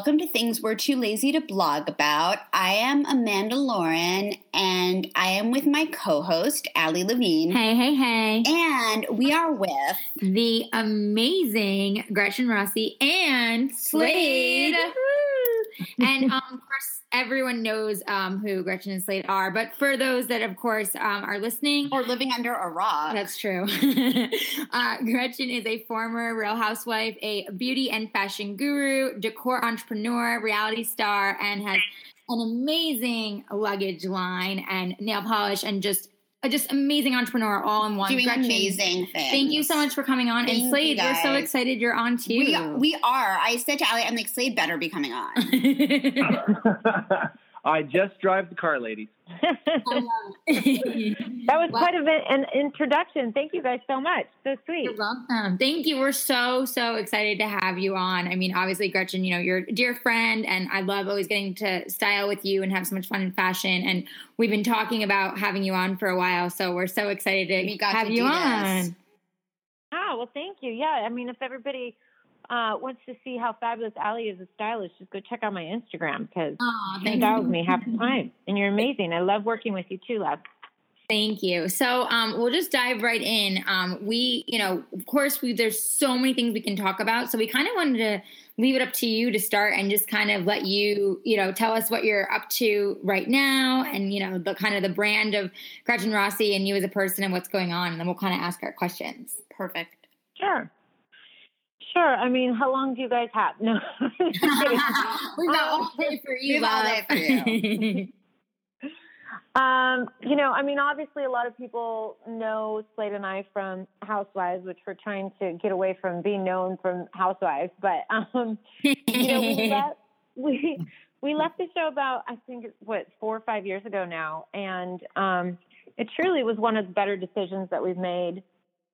welcome to Things We're Too Lazy to Blog About. I am Amanda Lauren, and I am with my co host, Allie Levine. Hey, hey, hey. And we are with the amazing Gretchen Rossi and Slade. Slade. And um, of course, everyone knows um, who Gretchen and Slade are. But for those that, of course, um, are listening, or living under a rock, that's true. uh, Gretchen is a former Real Housewife, a beauty and fashion guru, decor entrepreneur, reality star, and has an amazing luggage line and nail polish and just a just amazing entrepreneur all in one. doing Gretchen, amazing things. Thank you so much for coming on. Thank and you, Slade, we're so excited you're on too. We, we are. I said to Allie, I'm like, Slade better be coming on. I just drive the car, ladies. That was Wow. quite a bit, an introduction. Thank you guys so much. So sweet. You're welcome. Thank you. We're so, so excited to have you on. I mean, obviously, Gretchen, you know, you're a dear friend, and I love always getting to style with you and have so much fun in fashion. And we've been talking about having you on for a while, so we're so excited to We got have to you on. this. Oh, well, thank you. Yeah, I mean, if everybody uh, wants to see how fabulous Allie is a stylist, just go check out my Instagram because Oh, you thank with me half the time. And you're amazing. I love working with you too, love. Thank you. So um, we'll just dive right in. Um, we, you know, of course, we there's so many things we can talk about. So we kind of wanted to leave it up to you to start and just kind of let you, you know, tell us what you're up to right now, and you know, the kind of the brand of Gretchen Rossi and you as a person and what's going on, and then we'll kind of ask our questions. Perfect. Sure. Sure. I mean, how long do you guys have? No. We've got all day for you, We've all love. day Um, you know, I mean, obviously, a lot of people know Slade and I from Housewives, which we're trying to get away from being known from Housewives. But um, you know, we left we we left the show about I think it's, what four or five years ago now, and um, it truly was one of the better decisions that we've made.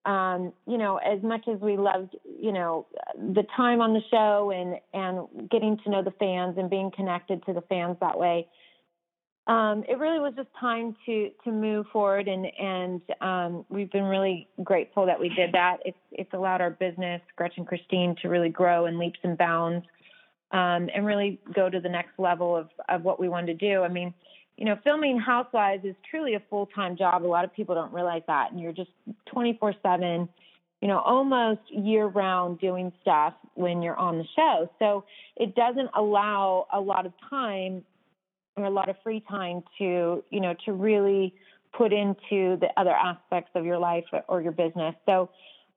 Um, you know, as much as we loved, you know, the time on the show and and getting to know the fans and being connected to the fans that way um, it really was just time to to move forward, and and um, we've been really grateful that we did that. It's it's allowed our business, Gretchen Christine, to really grow in leaps and bounds, um, and really go to the next level of of what we wanted to do. I mean, you know, filming Housewives is truly a full time job. A lot of people don't realize that, and you're just twenty four seven. You know, almost year round doing stuff when you're on the show. So it doesn't allow a lot of time or a lot of free time to you know to really put into the other aspects of your life or your business so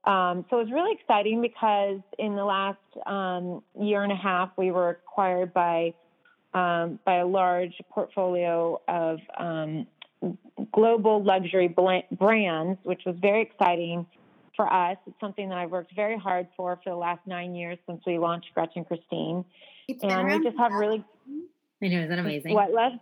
um, so it was really exciting because in the last um, year and a half we were acquired by um, by a large portfolio of um, global luxury brands which was very exciting for us it's something that i've worked very hard for for the last nine years since we launched gretchen christine It's and we just have really I know, isn't that amazing? what, love?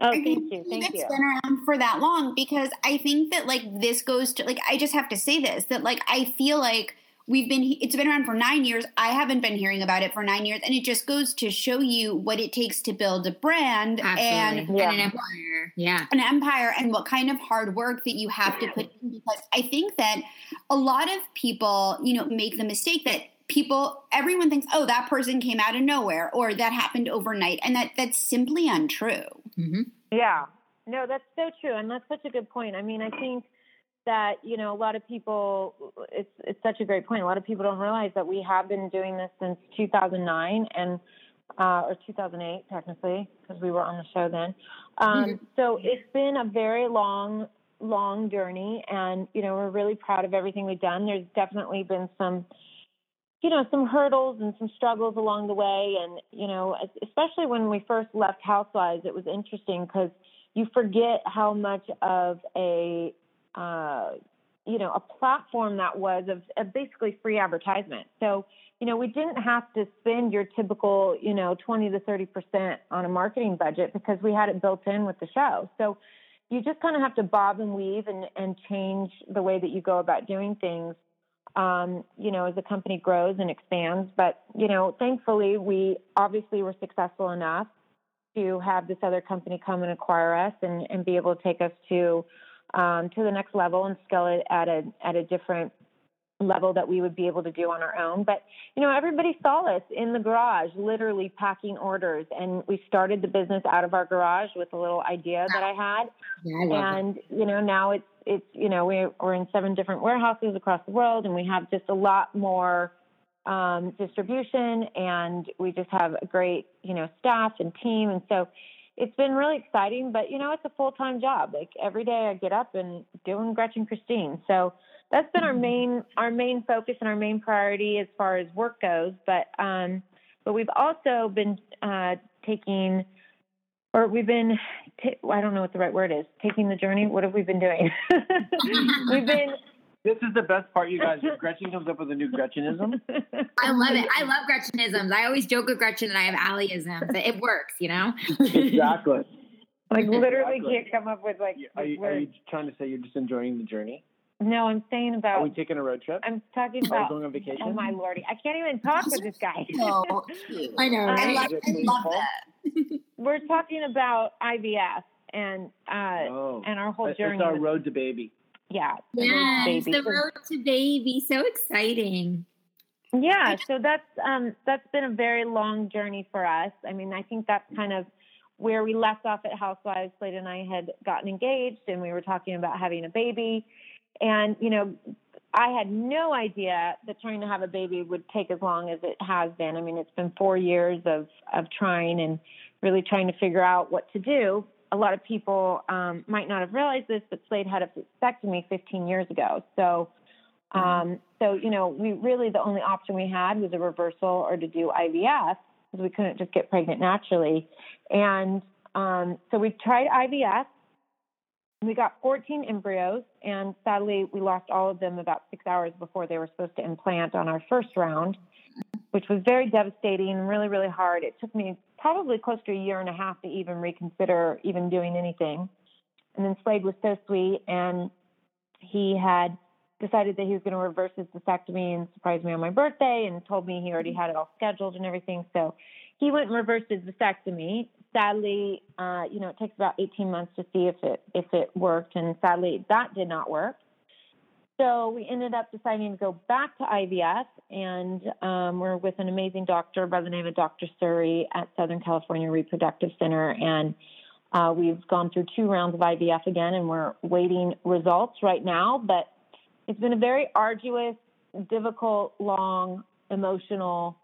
Oh, I thank mean, you, thank it's you. been around for that long because I think that like this goes to like I just have to say this that like I feel like we've been it's been around for nine years. I haven't been hearing about it for nine years, and it just goes to show you what it takes to build a brand and Yeah. And an empire. Yeah. an empire and what kind of hard work that you have to put in because I think that a lot of people, you know, make the mistake that people everyone thinks, "Oh, that person came out of nowhere or that happened overnight." And that that's simply untrue. hmm Yeah, no, that's so true, and that's such a good point. I mean, I think that you know a lot of people. It's it's such a great point. A lot of people don't realize that we have been doing this since 2009 and uh, or 2008 technically because we were on the show then. Um, So it's been a very long long journey and you know we're really proud of everything we've done there's definitely been some you know some hurdles and some struggles along the way and you know especially when we first left housewives it was interesting because you forget how much of a uh, you know a platform that was of, of basically free advertisement so you know we didn't have to spend your typical you know 20 to 30 percent on a marketing budget because we had it built in with the show so you just kind of have to bob and weave and, and change the way that you go about doing things um, you know, as the company grows and expands. But, you know, thankfully, we obviously were successful enough to have this other company come and acquire us and, and be able to take us to um, to the next level and scale it at a at a different level that we would be able to do on our own. But, you know, everybody saw us in the garage, literally packing orders. And we started the business out of our garage with a little idea that I had. Yeah, I and, you know, now it's, it's, you know, we're, we're in seven different warehouses across the world and we have just a lot more um, distribution and we just have a great, you know, staff and team. And so it's been really exciting, but you know, it's a full time job. Like every day I get up and doing Gretchen Christine. So that's been our Mm-hmm. main our main focus and our main priority as far as work goes. But um, but we've also been uh, taking, or we've been, ta- I don't know what the right word is, taking the journey. What have we been doing? we've been. This is the best part, you guys. Gretchen comes up with a new Gretchenism. I love it. I love Gretchenisms. I always joke with Gretchen that I have Allieisms. It works, you know? exactly. Like literally Exactly. can't come up with like Are you, are you trying to say you're just enjoying the journey? No, I'm saying about. Are we taking a road trip? I'm talking Are about. going on vacation? Oh my lordy! I can't even talk with this guy. So cute. I know, I right? I love, I love that. We're talking about IVF and uh, Oh, and our whole journey. it's journey. our road to baby. Yeah, the road to Yes, baby. the road to baby. So exciting. Yeah, so that's um that's been a very long journey for us. I mean, I think that's kind of where we left off at Housewives. Slade and I had gotten engaged, and we were talking about having a baby. And you know, I had no idea that trying to have a baby would take as long as it has been. I mean, it's been four years of of trying and really trying to figure out what to do. A lot of people um, might not have realized this, but Slade had a vasectomy 15 years ago. So um, so, you know, we really, the only option we had was a reversal or to do IVF because we couldn't just get pregnant naturally. And um, so we tried IVF. We got 14 embryos, and sadly, we lost all of them about six hours before they were supposed to implant on our first round, which was very devastating and really, really hard. It took me probably close to a year and a half to even reconsider even doing anything. And then Slade was so sweet, and he had decided that he was going to reverse his vasectomy and surprise me on my birthday and told me he already had it all scheduled and everything. So he went and reversed his vasectomy. Sadly, uh, you know, it takes about 18 months to see if it if it worked, and sadly that did not work. So we ended up deciding to go back to IVF, and um, we're with an amazing doctor by the name of Dr. Surrey at Southern California Reproductive Center, and uh, we've gone through two rounds of IVF again, and we're waiting results right now. But it's been a very arduous, difficult, long, emotional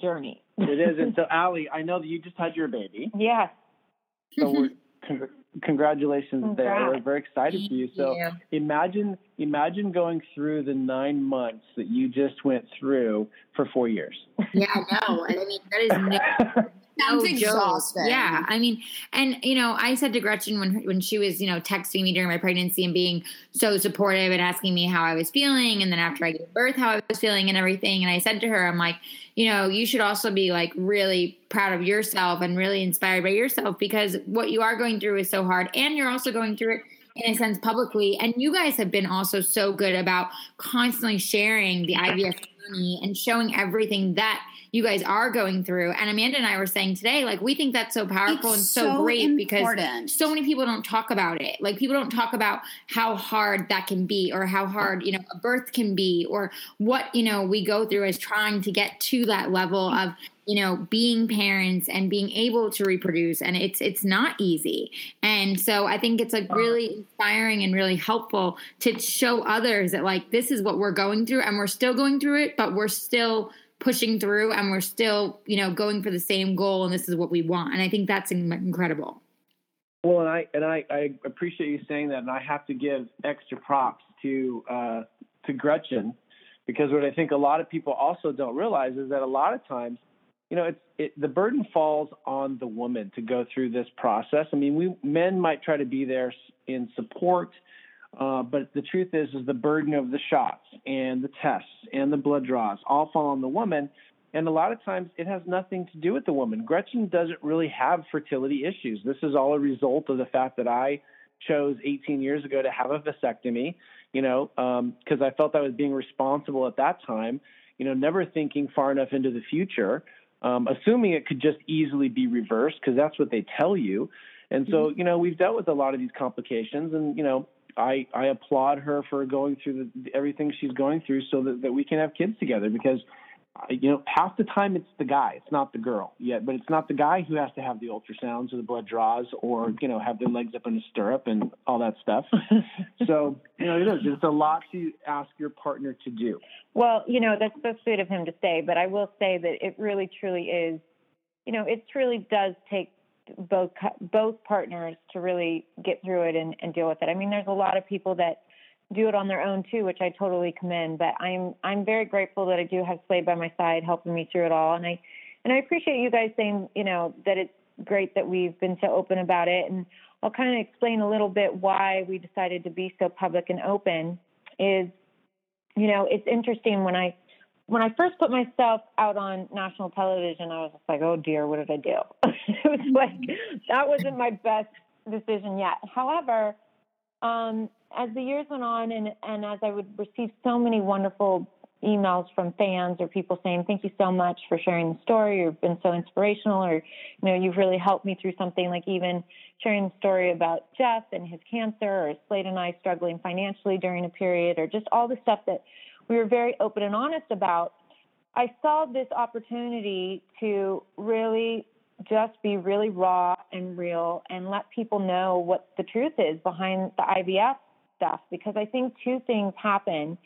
journey. It is. And so, Allie, I know that you just had your baby. yes. So we're, con- congratulations there. We're very excited for you. So Thank imagine imagine going through the nine months that you just went through for four years. Yeah, no. I mean, that is no Sounds no oh, exhausting. Yeah, I mean, and you know, I said to Gretchen when when she was, you know, texting me during my pregnancy and being so supportive and asking me how I was feeling, and then after I gave birth, how I was feeling and everything, and I said to her, I'm like, you know, you should also be like really proud of yourself and really inspired by yourself because what you are going through is so hard, and you're also going through it in a sense publicly. And you guys have been also so good about constantly sharing the IVF journey and showing everything that you guys are going through. And Amanda and I were saying today, like, we think that's so powerful It's and so, so great because so many people don't talk about it. Like, people don't talk about how hard that can be or how hard, you know, a birth can be or what, you know, we go through as trying to get to that level of, you know, being parents and being able to reproduce. And it's, it's not easy. And so I think it's like really inspiring and really helpful to show others that like this is what we're going through and we're still going through it, but we're still pushing through and we're still, you know, going for the same goal and this is what we want. And I think that's incredible. Well, and I and I, I appreciate you saying that, and I have to give extra props to uh, to Gretchen because what I think a lot of people also don't realize is that a lot of times, you know, it's it, the burden falls on the woman to go through this process. I mean, we men might try to be there in support, uh, but the truth is, is the burden of the shots and the tests and the blood draws all fall on the woman. And a lot of times it has nothing to do with the woman. Gretchen doesn't really have fertility issues. This is all a result of the fact that I chose 18 years ago to have a vasectomy, you know, because I felt I was being responsible at that time, you know, never thinking far enough into the future, um, assuming it could just easily be reversed because that's what they tell you. And so, you know, we've dealt with a lot of these complications. And, you know, I I applaud her for going through the, everything she's going through so that, that we can have kids together because you know, half the time it's the guy, it's not the girl yet, but it's not the guy who has to have the ultrasounds or the blood draws or, you know, have their legs up in a stirrup and all that stuff. so, you know, it is, it's a lot to ask your partner to do. Well, you know, that's so sweet of him to say, but I will say that it really truly is, you know, it truly does take both, both partners to really get through it and, and deal with it. I mean, there's a lot of people that, do it on their own too, which I totally commend. But I'm I'm very grateful that I do have Slade by my side helping me through it all, and I and I appreciate you guys saying you know that it's great that we've been so open about it, and I'll kind of explain a little bit why we decided to be so public and open. Is you know it's interesting when I when I first put myself out on national television, I was just like, oh dear, what did I do? it was like that wasn't my best decision yet. However, um, as the years went on and, and as I would receive so many wonderful emails from fans or people saying, thank you so much for sharing the story. You've been so inspirational or, you know, you've really helped me through something like even sharing the story about Jeff and his cancer or Slade and I struggling financially during a period or just all the stuff that we were very open and honest about. I saw this opportunity to really just be really raw and real and let people know what the truth is behind the IVF stuff because I think two things happen.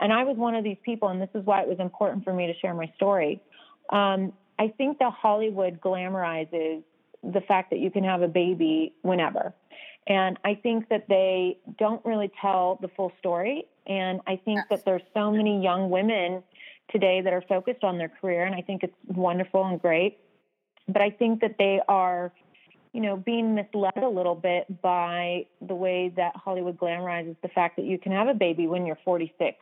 And I was one of these people, and this is why it was important for me to share my story. Um, I think that Hollywood glamorizes the fact that you can have a baby whenever. And I think that they don't really tell the full story. And I think that there's so many young women today that are focused on their career, and I think it's wonderful and great. But I think that they are, you know, being misled a little bit by the way that Hollywood glamorizes the fact that you can have a baby when you're 46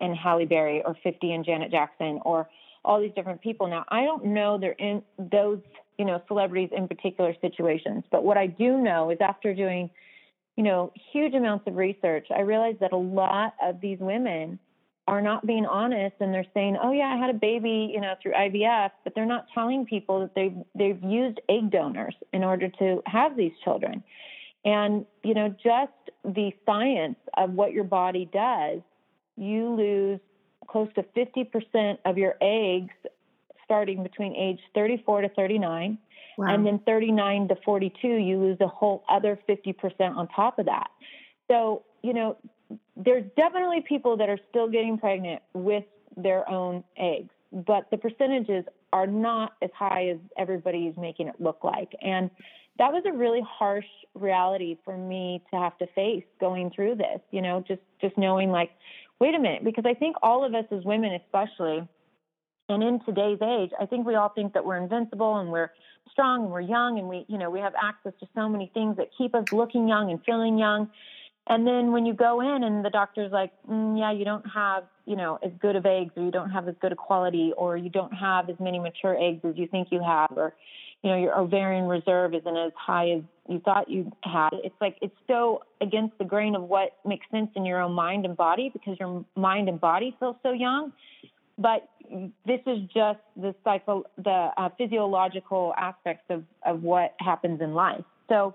and Halle Berry or 50 and Janet Jackson or all these different people. Now, I don't know they're in those, you know, celebrities in particular situations, but what I do know is after doing, you know, huge amounts of research, I realized that a lot of these women are not being honest and they're saying, "Oh yeah, I had a baby, you know, through IVF," but they're not telling people that they've they've used egg donors in order to have these children. And you know, just the science of what your body does, you lose close to 50% of your eggs starting between age 34 to 39. Wow. And then 39 to 42, you lose a whole other 50% on top of that. So, you know, there's definitely people that are still getting pregnant with their own eggs, but the percentages are not as high as everybody is making it look like. And that was a really harsh reality for me to have to face going through this, you know, just just knowing like, wait a minute, because I think all of us as women especially and in today's age, I think we all think that we're invincible and we're strong and we're young and we, you know, we have access to so many things that keep us looking young and feeling young. And then when you go in and the doctor's like, mm, yeah, you don't have, you know, as good of eggs or you don't have as good a quality or you don't have as many mature eggs as you think you have or, you know, your ovarian reserve isn't as high as you thought you had. It's like it's so against the grain of what makes sense in your own mind and body because your mind and body feel so young. But this is just the psycho, the uh, physiological aspects of, of what happens in life. So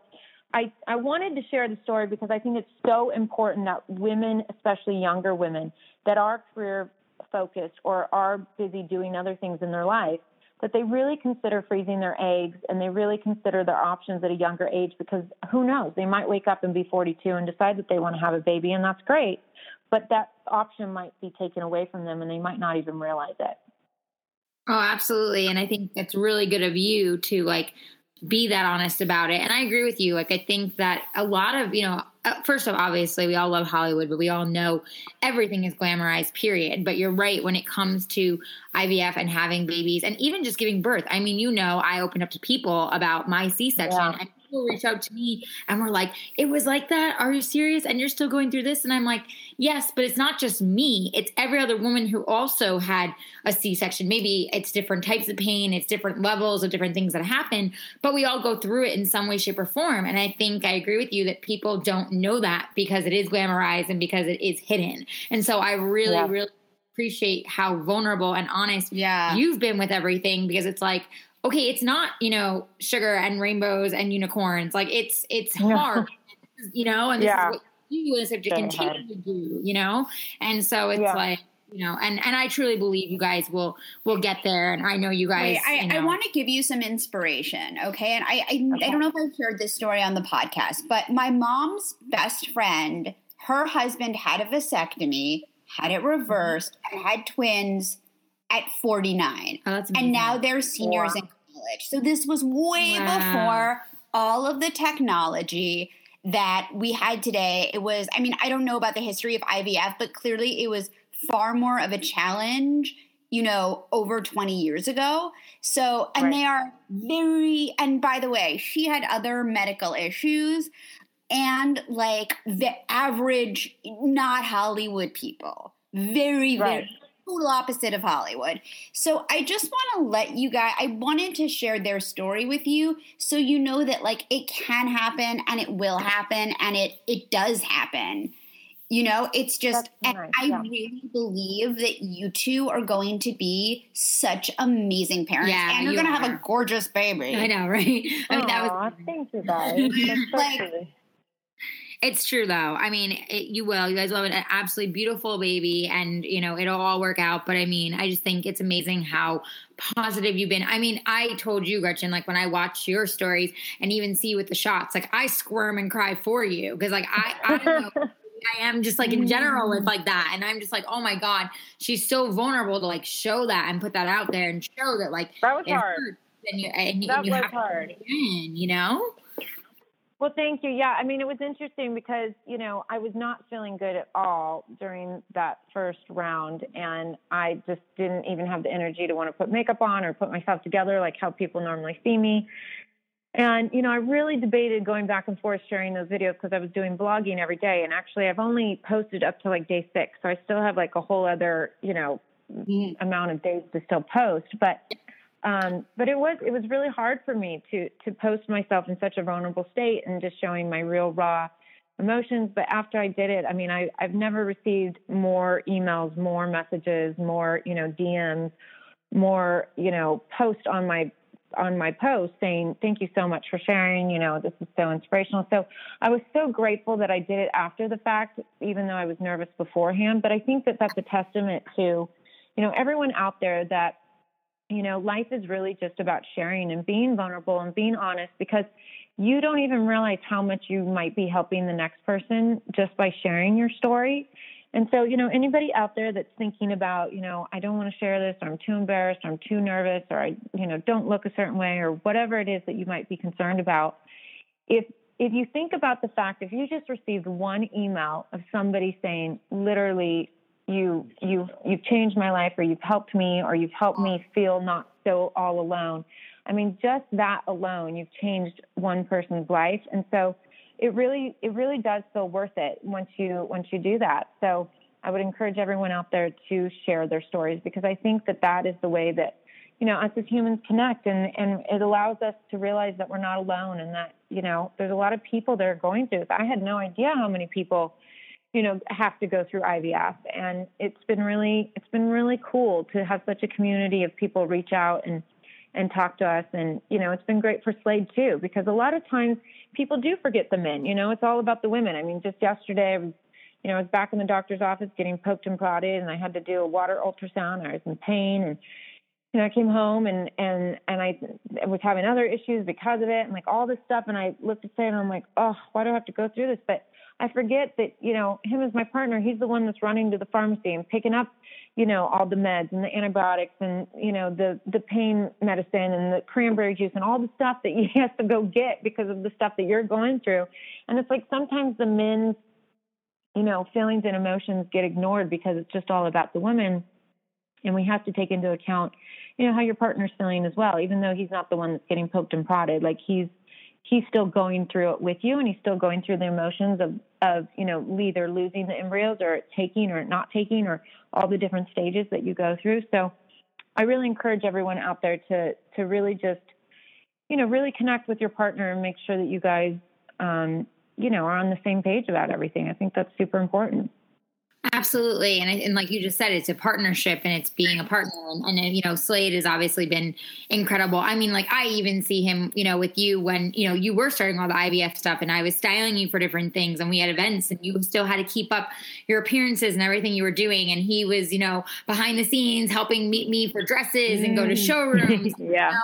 I, I wanted to share the story because I think it's so important that women, especially younger women, that are career focused or are busy doing other things in their life, that they really consider freezing their eggs and they really consider their options at a younger age because who knows, they might wake up and be 42 and decide that they want to have a baby, and that's great. But that option might be taken away from them and they might not even realize it. Oh, absolutely. And I think it's really good of you to like be that honest about it. And I agree with you. Like, I think that a lot of, you know, uh, first of all, obviously, we all love Hollywood, but we all know everything is glamorized, period. But you're right when it comes to IVF and having babies and even just giving birth. I mean, you know, I opened up to people about my C section. Yeah people reach out to me and we're like, it was like that. Are you serious? And you're still going through this? And I'm like, yes, but it's not just me. It's every other woman who also had a C section. Maybe it's different types of pain, it's different levels of different things that happen, but we all go through it in some way, shape, or form. And I think I agree with you that people don't know that because it is glamorized and because it is hidden. And so I really, yeah. really appreciate how vulnerable and honest yeah. you've been with everything because it's like okay, it's not, you know, sugar and rainbows and unicorns. Like it's it's hard, you know, and this yeah. is what do and have to Very continue hard. to do, you know? And so it's Yeah. like, you know, and, and I truly believe you guys will will get there. And I know you guys. Wait, I, you know, I want to give you some inspiration, okay? And I, I, I don't know if I've shared this story on the podcast, but my mom's best friend, her husband had a vasectomy, had it reversed, and had twins at 49. Oh, And now they're seniors Wow. in college. So this was way Wow. before all of the technology that we had today. It was, I mean, I don't know about the history of IVF, but clearly it was far more of a challenge, you know, over 20 years ago. So, and Right. they are very, and by the way, she had other medical issues and like the average, not Hollywood people. Very, Right. very total opposite of Hollywood. So I just want to let you guys, I wanted to share their story with you so you know that like it can happen and it will happen and it it does happen. You know, it's just, That's and I yeah. really believe that you two are going to be such amazing parents. Yeah, and you're you going to have a gorgeous baby. I know, right? I mean, that was Aw, thank you guys. That's so Like- sweet. It's true though. I mean, it, you will. You guys will have an absolutely beautiful baby, and you know it'll all work out. But I mean, I just think it's amazing how positive you've been. I mean, I told you, Gretchen, like when I watch your stories and even see with the shots, like I squirm and cry for you because, like, I I don't know. I am just like in general with like that, and I'm just like, oh my god, she's so vulnerable to like show that and put that out there and show that like That was hard. and you and, That you was have hard. to in, you know. Well, thank you. Yeah, I mean, it was interesting because, you know, I was not feeling good at all during that first round. And I just didn't even have the energy to want to put makeup on or put myself together like how people normally see me. And, you know, I really debated going back and forth sharing those videos because I was doing blogging every day. And actually, I've only posted up to like day six. So I still have like a whole other, you know, mm-hmm. amount of days to still post. But um, but it was it was really hard for me to to post myself in such a vulnerable state and just showing my real raw emotions. But after I did it, I mean, I I've never received more emails, more messages, more you know DMs, more you know post on my on my post saying thank you so much for sharing you know this is so inspirational so i was so grateful that i did it after the fact even though i was nervous beforehand but i think that that's a testament to you know everyone out there that you know, life is really just about sharing and being vulnerable and being honest because you don't even realize how much you might be helping the next person just by sharing your story. And so, you know, anybody out there that's thinking about, you know, I don't want to share this, or I'm too embarrassed, or I'm too nervous, or I, you know, don't look a certain way, or whatever it is that you might be concerned about, if if you think about the fact if you just received one email of somebody saying literally you you you've changed my life or you've helped me or you've helped me feel not so all alone. I mean just that alone you've changed one person's life. And so it really it really does feel worth it once you once you do that. So i would encourage everyone out there to share their stories because i think that that is the way that you know us as humans connect and and it allows us to realize that we're not alone and that you know there's a lot of people that are going through this. I had no idea how many people you know have to go through IVF and it's been really it's been really cool to have such a community of people reach out and and talk to us. And you know it's been great for Slade too because a lot of times people do forget the men. You know it's all about the women. I mean just yesterday I was you know I was back in the doctor's office getting poked and prodded and I had to do a water ultrasound I was in pain and you know, I came home and and and I was having other issues because of it and like all this stuff. And I looked at Slade and I'm like, oh, why do I have to go through this? But I forget that, you know, him as my partner, he's the one that's running to the pharmacy and picking up, you know, all the meds and the antibiotics and, you know, the the pain medicine and the cranberry juice and all the stuff that he has to go get because of the stuff that you're going through. And it's like sometimes the men's, you know, feelings and emotions get ignored because it's just all about the women. And we have to take into account, you know, how your partner's feeling as well, even though he's not the one that's getting poked and prodded. Like he's he's still going through it with you and he's still going through the emotions of of you know either losing the embryos or taking or not taking or all the different stages that you go through. So i really encourage everyone out there to to really just you know really connect with your partner and make sure that you guys um, you know are on the same page about everything. I think that's super important Absolutely, and and like you just said, it's a partnership, and it's being a partner. And, and you know, Slade has obviously been incredible. I mean, like I even see him, you know, with you when you know you were starting all the IVF stuff, and I was styling you for different things, and we had events, and you still had to keep up your appearances and everything you were doing. And he was, you know, behind the scenes helping meet me for dresses and go to mm. showrooms. yeah. You know,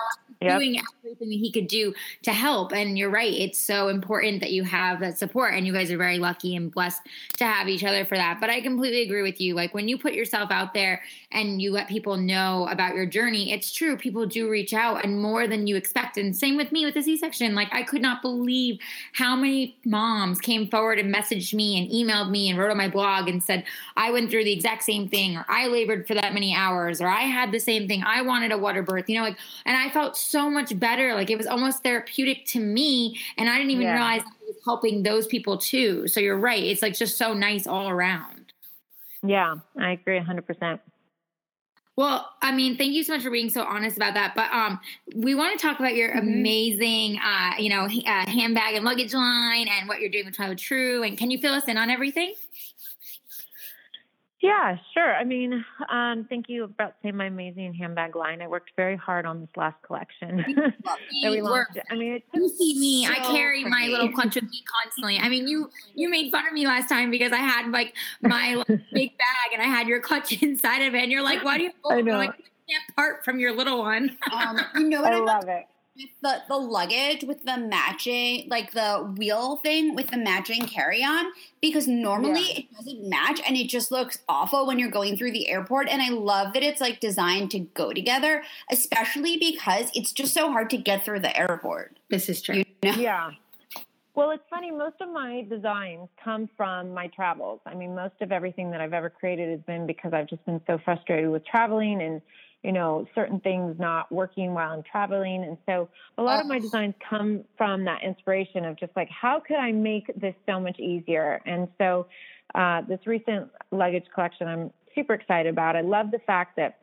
yep. doing everything he could do to help. And you're right; it's so important that you have that support, and you guys are very lucky and blessed to have each other for that. But I completely agree with you. Like when you put yourself out there and you let people know about your journey, it's true. People do reach out, and more than you expect. And same with me with the C-section. Like I could not believe how many moms came forward and messaged me and emailed me and wrote on my blog and said I went through the exact same thing, or I labored for that many hours, or I had the same thing. I wanted a water birth. You know, like, and I felt so much better. Like it was almost therapeutic to me. And I didn't even yeah. realize I was helping those people too. So you're right. It's like just so nice all around. Yeah, I agree 100%. Well, I mean, thank you so much for being so honest about that. But um, we want to talk about your mm-hmm. amazing, uh, you know, uh, handbag and luggage line and what you're doing with Twilight True. And can you fill us in on everything? Yeah, sure. I mean, um, thank you about saying my amazing handbag line. I worked very hard on this last collection that we launched. I mean, you see me. So I carry my little clutch with me constantly. I mean, you you made fun of me last time because I had like my big bag and I had your clutch inside of it, and you're like, "Why do you?" I know. Like, can't part from your little one. um, you know what I, I love it the the luggage with the matching like the wheel thing with the matching carry-on because normally yeah. it doesn't match and it just looks awful when you're going through the airport and I love that it's like designed to go together especially because it's just so hard to get through the airport. This is true. You know? Yeah. Well, it's funny. Most of my designs come from my travels. I mean, most of everything that I've ever created has been because I've just been so frustrated with traveling and you know, certain things not working while I'm traveling. And so a lot of my oh. designs come from that inspiration of just like, how could I make this so much easier? And so uh, this recent luggage collection, I'm super excited about. I love the fact that,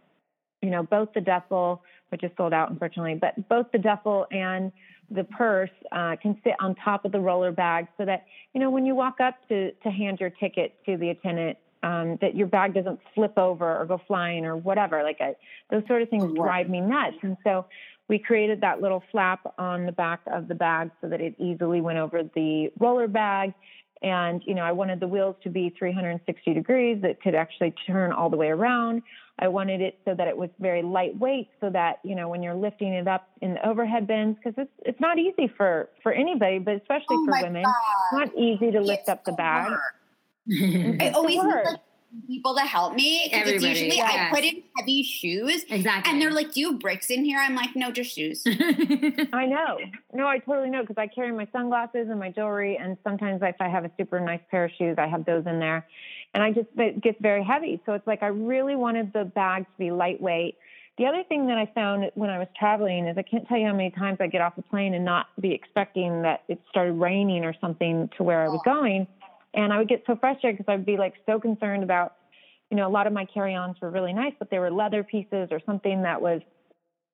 you know, both the duffel, which is sold out unfortunately, but both the duffel and the purse uh, can sit on top of the roller bag so that, you know, when you walk up to, to hand your ticket to the attendant, um, that your bag doesn't flip over or go flying or whatever. Like I, those sort of things drive me nuts. And so we created that little flap on the back of the bag so that it easily went over the roller bag. And, you know, I wanted the wheels to be 360 degrees that could actually turn all the way around. I wanted it so that it was very lightweight so that, you know, when you're lifting it up in the overhead bins, because it's, it's not easy for, for anybody, but especially oh for women, God. it's not easy to lift it's up the bag. I always need like people to help me because it's usually yes. I put in heavy shoes. Exactly. And they're like, Do you have bricks in here? I'm like, No, just shoes. I know. No, I totally know because I carry my sunglasses and my jewelry. And sometimes if I have a super nice pair of shoes, I have those in there. And I just, it gets very heavy. So it's like I really wanted the bag to be lightweight. The other thing that I found when I was traveling is I can't tell you how many times I get off the plane and not be expecting that it started raining or something to where I was oh. going and I would get so frustrated because I'd be like so concerned about, you know, a lot of my carry ons were really nice, but they were leather pieces or something that was,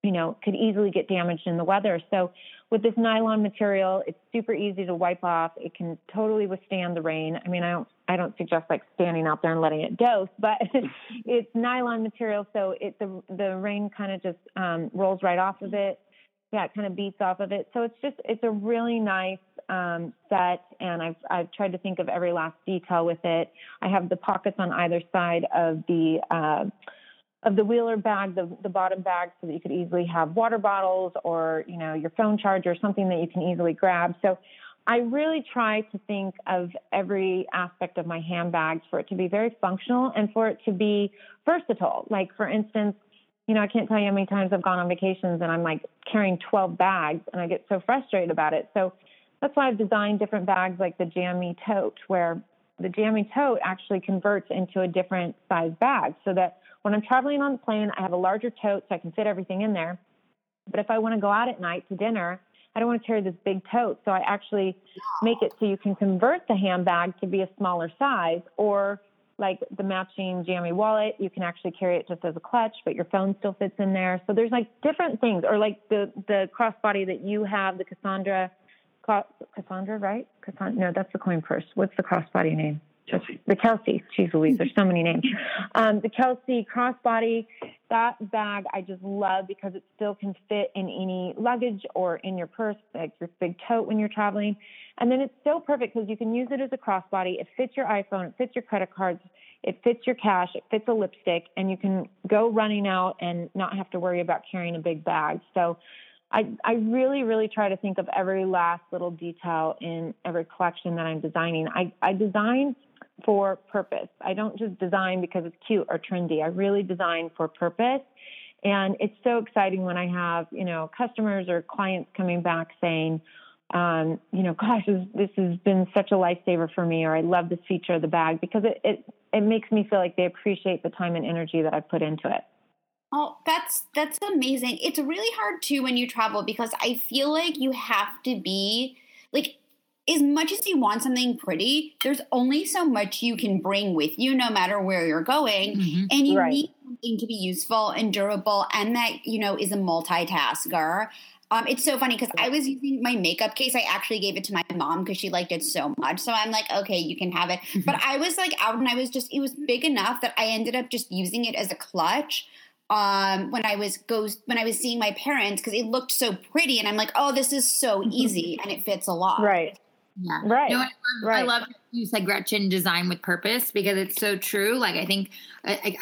you know, could easily get damaged in the weather. So with this nylon material, it's super easy to wipe off. It can totally withstand the rain. I mean, I don't, I don't suggest like standing out there and letting it dose, but it's nylon material, so it the the rain kind of just um, rolls right off of it. Yeah, it kind of beats off of it. So it's just it's a really nice um, set, and I've I've tried to think of every last detail with it. I have the pockets on either side of the uh, of the wheeler bag, the the bottom bag, so that you could easily have water bottles or you know your phone charger, something that you can easily grab. So. I really try to think of every aspect of my handbags for it to be very functional and for it to be versatile. Like, for instance, you know, I can't tell you how many times I've gone on vacations and I'm like carrying 12 bags and I get so frustrated about it. So that's why I've designed different bags like the Jammy Tote, where the Jammy Tote actually converts into a different size bag so that when I'm traveling on the plane, I have a larger tote so I can fit everything in there. But if I want to go out at night to dinner, I don't want to carry this big tote. So I actually make it so you can convert the handbag to be a smaller size or like the matching jammy wallet, you can actually carry it just as a clutch, but your phone still fits in there. So there's like different things, or like the the crossbody that you have, the Cassandra Cassandra, right? Cassandra, no, that's the coin purse. What's the crossbody name? Kelsey. The Kelsey. Jeez Louise, there's so many names. Um, the Kelsey crossbody. That bag I just love because it still can fit in any luggage or in your purse, like your big tote when you're traveling. And then it's so perfect because you can use it as a crossbody. It fits your iPhone, it fits your credit cards, it fits your cash, it fits a lipstick, and you can go running out and not have to worry about carrying a big bag. So I, I really, really try to think of every last little detail in every collection that I'm designing. I, I design for purpose. I don't just design because it's cute or trendy. I really design for purpose. And it's so exciting when I have, you know, customers or clients coming back saying, um, you know, gosh, this, this has been such a lifesaver for me, or I love this feature of the bag because it, it, it makes me feel like they appreciate the time and energy that I put into it. Oh, that's that's amazing. It's really hard too when you travel because I feel like you have to be like as much as you want something pretty, there's only so much you can bring with you no matter where you're going. Mm-hmm. And you right. need something to be useful and durable and that, you know, is a multitasker. Um, it's so funny because I was using my makeup case. I actually gave it to my mom because she liked it so much. So I'm like, okay, you can have it. Mm-hmm. But I was like out and I was just, it was big enough that I ended up just using it as a clutch um, when I was goes when I was seeing my parents because it looked so pretty, and I'm like, oh, this is so mm-hmm. easy, and it fits a lot. Right. Yeah. Right. No, I, love, right. I love you said Gretchen design with purpose because it's so true. Like I think,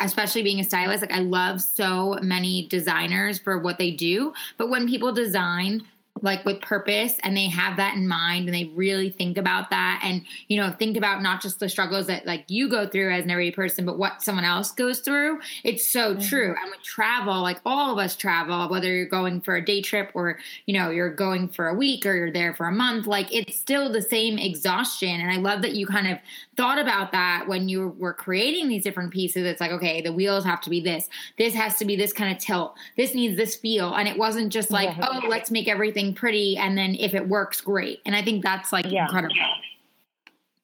especially being a stylist, like I love so many designers for what they do. But when people design like with purpose and they have that in mind and they really think about that. And you know think about not just the struggles that like you go through as an everyday person but what someone else goes through. It's so mm-hmm. true. And with travel like all of us travel whether you're going for a day trip or you know you're going for a week or you're there for a month like it's still the same exhaustion. And i love that you kind of thought about that when you were creating these different pieces. It's like okay the wheels have to be this. This has to be this kind of tilt. This needs this feel. And it wasn't just like yeah. oh let's make everything pretty and then if it works great. And i think that's like yeah. incredible.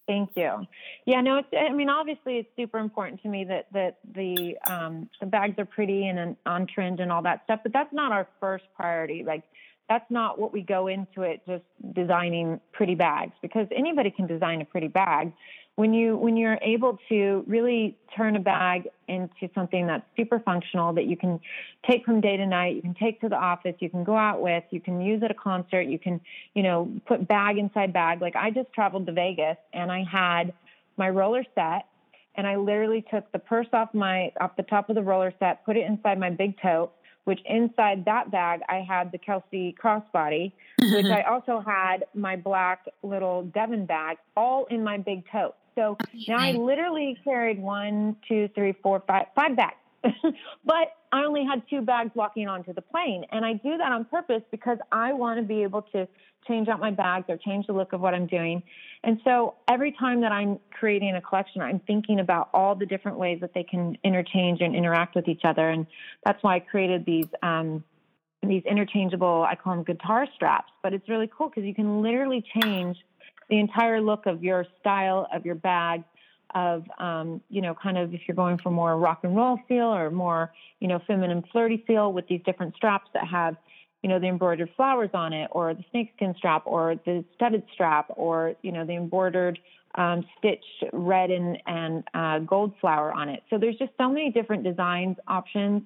Thank you. Yeah no it's i mean obviously it's super important to me that that the um the bags are pretty and on trend and all that stuff but that's not our first priority. Like that's not what we go into it just designing pretty bags because anybody can design a pretty bag when you when you're able to really turn a bag into something that's super functional that you can take from day to night you can take to the office you can go out with you can use at a concert you can you know put bag inside bag like i just traveled to vegas and i had my roller set and i literally took the purse off my off the top of the roller set put it inside my big tote which inside that bag I had the Kelsey crossbody, which mm-hmm. I also had my black little Devon bag, all in my big tote. So now I literally carried one, two, three, four, five, five bags. but I only had two bags walking onto the plane. And I do that on purpose because I want to be able to change out my bags or change the look of what I'm doing. And so every time that I'm creating a collection, I'm thinking about all the different ways that they can interchange and interact with each other. And that's why I created these. Um, these interchangeable, I call them guitar straps, but it's really cool because you can literally change the entire look of your style of your bag of um, you know kind of if you're going for more rock and roll feel or more you know feminine flirty feel with these different straps that have you know the embroidered flowers on it or the snakeskin strap or the studded strap or you know the embroidered um, stitched red and, and uh, gold flower on it. So there's just so many different designs options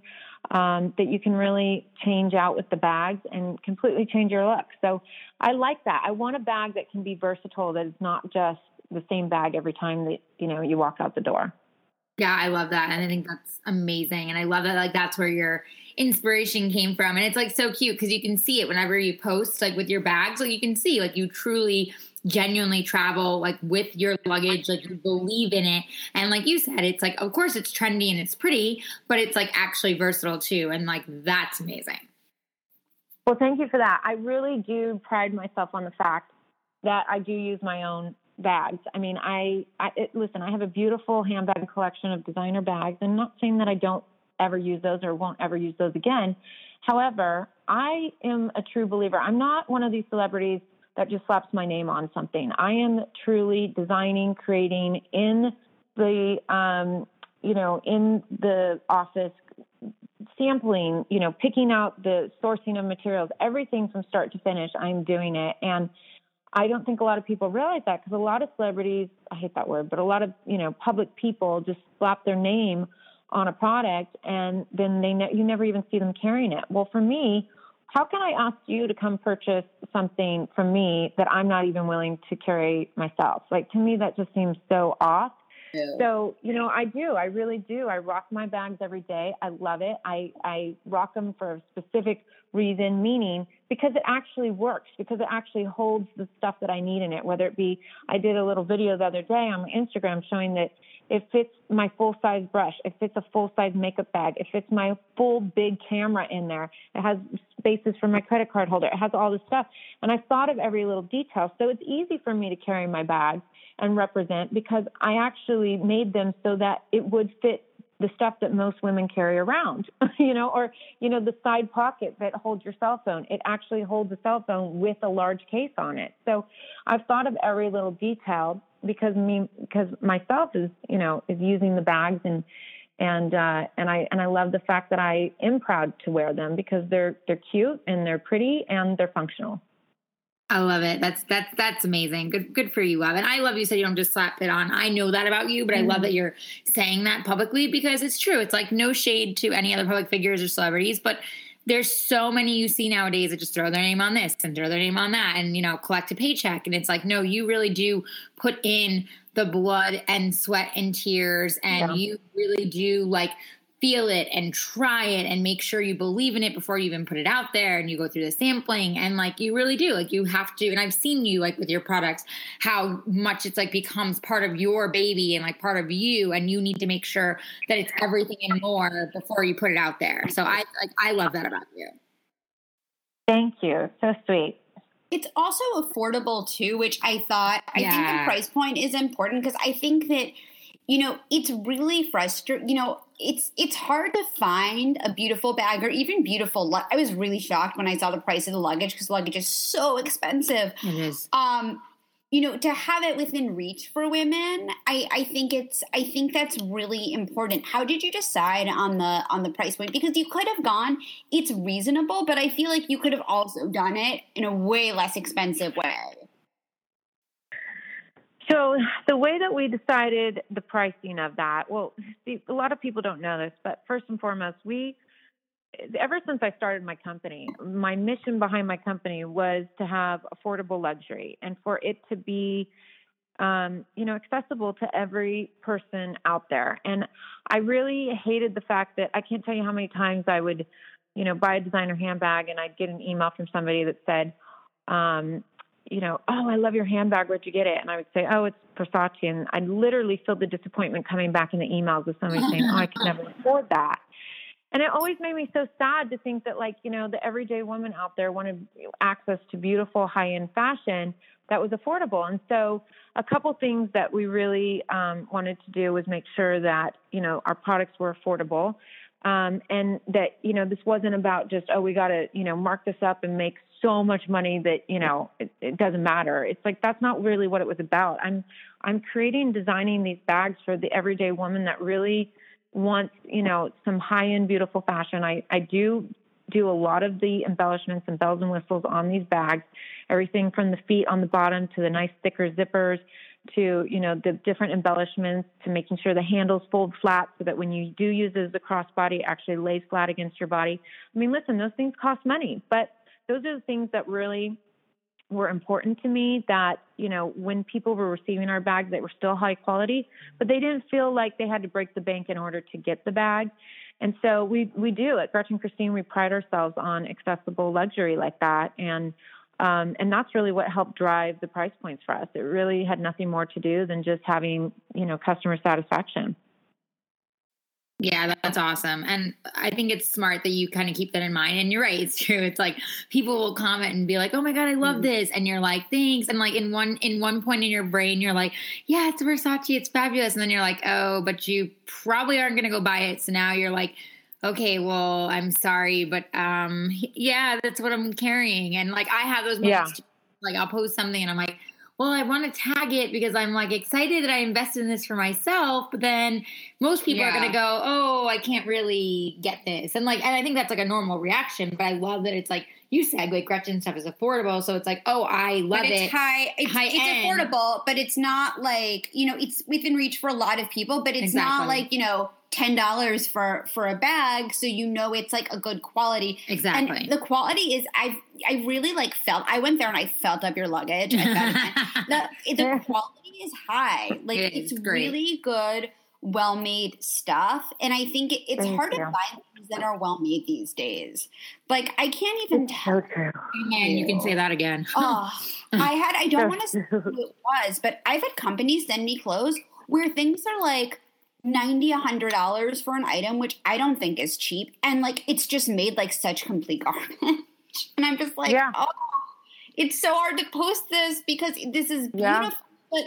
um, that you can really change out with the bags and completely change your look. So I like that. I want a bag that can be versatile, that is not just the same bag every time that you know you walk out the door. Yeah, I love that. And I think that's amazing. And I love that like that's where your inspiration came from. And it's like so cute because you can see it whenever you post like with your bags. Like you can see like you truly genuinely travel like with your luggage like you believe in it. And like you said it's like of course it's trendy and it's pretty but it's like actually versatile too and like that's amazing. Well thank you for that. I really do pride myself on the fact that i do use my own bags. I mean i, I it, listen i have a beautiful handbag collection of designer bags i'm not saying that i don't ever use those or won't ever use those again. However i am a true believer. I'm not one of these celebrities that just slaps my name on something. I am truly designing, creating in the, um, you know, in the office, sampling, you know, picking out the sourcing of materials, everything from start to finish. I'm doing it, and I don't think a lot of people realize that because a lot of celebrities, I hate that word, but a lot of, you know, public people just slap their name on a product and then they ne- you never even see them carrying it. Well, for me, how can I ask you to come purchase something from me that I'm not even willing to carry myself? Like to me that just seems so off. So, you know, I do. I really do. I rock my bags every day. I love it. I, I rock them for a specific reason, meaning because it actually works, because it actually holds the stuff that I need in it. Whether it be, I did a little video the other day on my Instagram showing that it fits my full size brush, it fits a full size makeup bag, it fits my full big camera in there, it has spaces for my credit card holder, it has all this stuff. And I thought of every little detail. So it's easy for me to carry my bag and represent because I actually made them so that it would fit the stuff that most women carry around, you know, or, you know, the side pocket that holds your cell phone. It actually holds a cell phone with a large case on it. So I've thought of every little detail because me, because myself is, you know, is using the bags and, and, uh, and I, and I love the fact that I am proud to wear them because they're, they're cute and they're pretty and they're functional. I love it. That's that's that's amazing. Good good for you, love. And I love you said you don't just slap it on. I know that about you, but mm-hmm. I love that you're saying that publicly because it's true. It's like no shade to any other public figures or celebrities, but there's so many you see nowadays that just throw their name on this and throw their name on that and you know collect a paycheck and it's like no you really do put in the blood and sweat and tears and yeah. you really do like feel it and try it and make sure you believe in it before you even put it out there and you go through the sampling and like you really do like you have to and I've seen you like with your products how much it's like becomes part of your baby and like part of you and you need to make sure that it's everything and more before you put it out there. So I like I love that about you. Thank you. So sweet. It's also affordable too, which I thought I think the price point is important because I think that you know, it's really frustrating. You know, it's it's hard to find a beautiful bag or even beautiful. I was really shocked when I saw the price of the luggage because luggage is so expensive. It is. Um, you know, to have it within reach for women, I, I think it's I think that's really important. How did you decide on the on the price point? Because you could have gone, it's reasonable, but I feel like you could have also done it in a way less expensive way. So the way that we decided the pricing of that, well, a lot of people don't know this, but first and foremost, we ever since I started my company, my mission behind my company was to have affordable luxury and for it to be um, you know, accessible to every person out there. And I really hated the fact that I can't tell you how many times I would, you know, buy a designer handbag and I'd get an email from somebody that said, um, you know, oh, I love your handbag. Where'd you get it? And I would say, oh, it's Versace. And I'd literally feel the disappointment coming back in the emails with somebody saying, oh, I could never afford that. And it always made me so sad to think that, like, you know, the everyday woman out there wanted access to beautiful high end fashion that was affordable. And so, a couple things that we really um, wanted to do was make sure that, you know, our products were affordable. Um, and that you know this wasn't about just oh we got to you know mark this up and make so much money that you know it, it doesn't matter. It's like that's not really what it was about. I'm i'm creating designing these bags for the everyday woman that really wants you know some high end beautiful fashion. I i do do a lot of the embellishments and bells and whistles on these bags. Everything from the feet on the bottom to the nice thicker zippers to you know the different embellishments to making sure the handles fold flat so that when you do use it as a crossbody it actually lays flat against your body. I mean listen those things cost money but those are the things that really were important to me that you know when people were receiving our bags they were still high quality but they didn't feel like they had to break the bank in order to get the bag. And so we we do. At Gretchen Christine we pride ourselves on accessible luxury like that. And um, and that's really what helped drive the price points for us. It really had nothing more to do than just having you know customer satisfaction yeah, that's awesome. And I think it's smart that you kind of keep that in mind. And you're right, it's true. It's like people will comment and be like, "Oh my god, I love mm-hmm. this." And you're like, "Thanks." And like in one in one point in your brain, you're like, "Yeah, it's Versace. It's fabulous." And then you're like, "Oh, but you probably aren't going to go buy it." So now you're like, "Okay, well, I'm sorry, but um yeah, that's what I'm carrying." And like I have those moments yeah. Like I'll post something and I'm like, well, I want to tag it because I'm like excited that I invested in this for myself. But then most people yeah. are going to go, oh, I can't really get this. And like, and I think that's like a normal reaction, but I love that it's like, you said like Gretchen stuff is affordable. So it's like, oh, I love but it's it. High, it's, high it's affordable, but it's not like, you know, it's within reach for a lot of people, but it's exactly. not like, you know, ten dollars for for a bag, so you know it's like a good quality. Exactly. And the quality is I I really like felt I went there and I felt up your luggage. the the quality is high. Like it it's really good well made stuff. And I think it, it's Thank hard you. to find things that are well made these days. Like I can't even it's tell. So true. And you can say that again. oh, I had I don't want to say who it was, but I've had companies send me clothes where things are like 90 hundred dollars for an item which i don't think is cheap and like it's just made like such complete garbage and i'm just like yeah. oh it's so hard to post this because this is beautiful yeah. but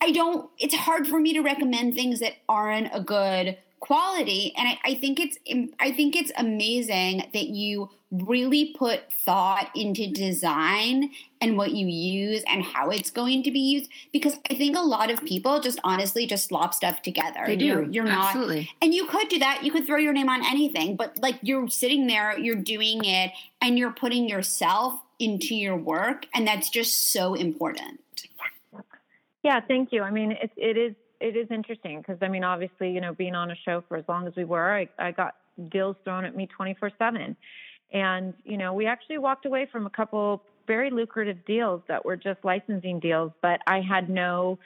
i don't it's hard for me to recommend things that aren't a good quality and I, I think it's i think it's amazing that you really put thought into design and what you use and how it's going to be used because I think a lot of people just honestly just slop stuff together. They do. You're, you're Absolutely. not and you could do that. You could throw your name on anything, but like you're sitting there, you're doing it and you're putting yourself into your work and that's just so important. Yeah, thank you. I mean, it it is it is interesting because I mean, obviously, you know, being on a show for as long as we were, I, I got deals thrown at me 24 seven and, you know, we actually walked away from a couple very lucrative deals that were just licensing deals, but I had no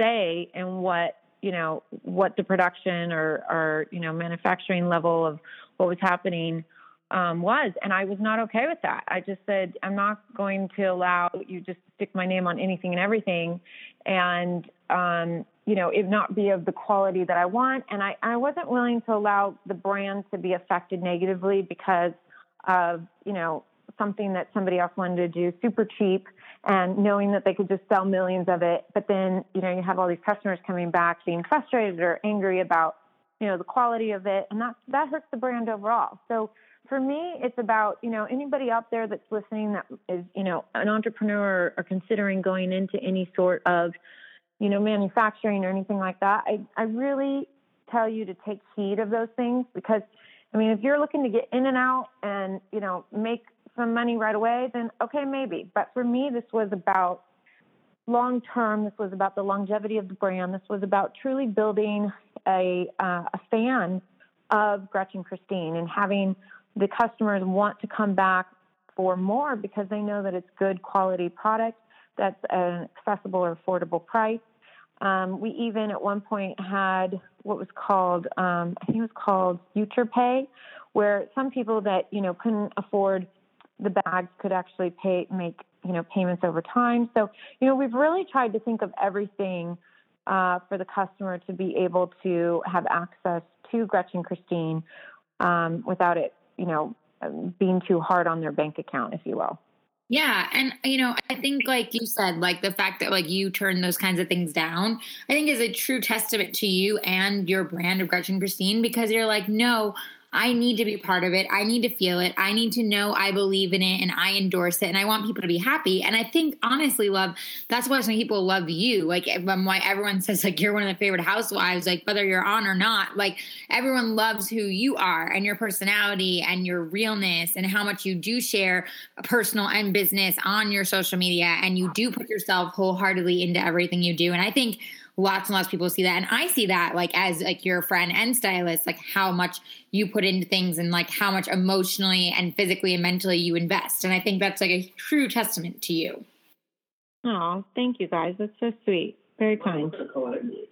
say in what, you know, what the production or, or you know, manufacturing level of what was happening um, was. And I was not okay with that. I just said, I'm not going to allow you just stick my name on anything and everything. And, um, you know, it not be of the quality that I want. And I, I wasn't willing to allow the brand to be affected negatively because of, you know, something that somebody else wanted to do super cheap and knowing that they could just sell millions of it. But then, you know, you have all these customers coming back being frustrated or angry about, you know, the quality of it. And that, that hurts the brand overall. So for me, it's about, you know, anybody out there that's listening that is, you know, an entrepreneur or considering going into any sort of, you know, manufacturing or anything like that. I, I really tell you to take heed of those things because I mean, if you're looking to get in and out and, you know, make some money right away, then okay, maybe. But for me, this was about long term. This was about the longevity of the brand. This was about truly building a, uh, a fan of Gretchen Christine and having the customers want to come back for more because they know that it's good quality product that's an accessible or affordable price. Um, we even at one point had what was called, um, I think it was called Future Pay, where some people that you know couldn't afford the bags could actually pay make you know payments over time. So you know we've really tried to think of everything uh, for the customer to be able to have access to Gretchen Christine um, without it you know being too hard on their bank account, if you will. Yeah. And, you know, I think, like you said, like the fact that, like, you turn those kinds of things down, I think is a true testament to you and your brand of Gretchen Christine because you're like, no, I need to be part of it. I need to feel it. I need to know I believe in it and I endorse it and I want people to be happy. And I think honestly, love, that's why some people love you. Like um, why everyone says like you're one of the favorite housewives, like whether you're on or not, like everyone loves who you are and your personality and your realness and how much you do share personal and business on your social media and you do put yourself wholeheartedly into everything you do. And I think lots and lots of people see that and i see that like as like your friend and stylist like how much you put into things and like how much emotionally and physically and mentally you invest and i think that's like a true testament to you oh thank you guys that's so sweet very kind.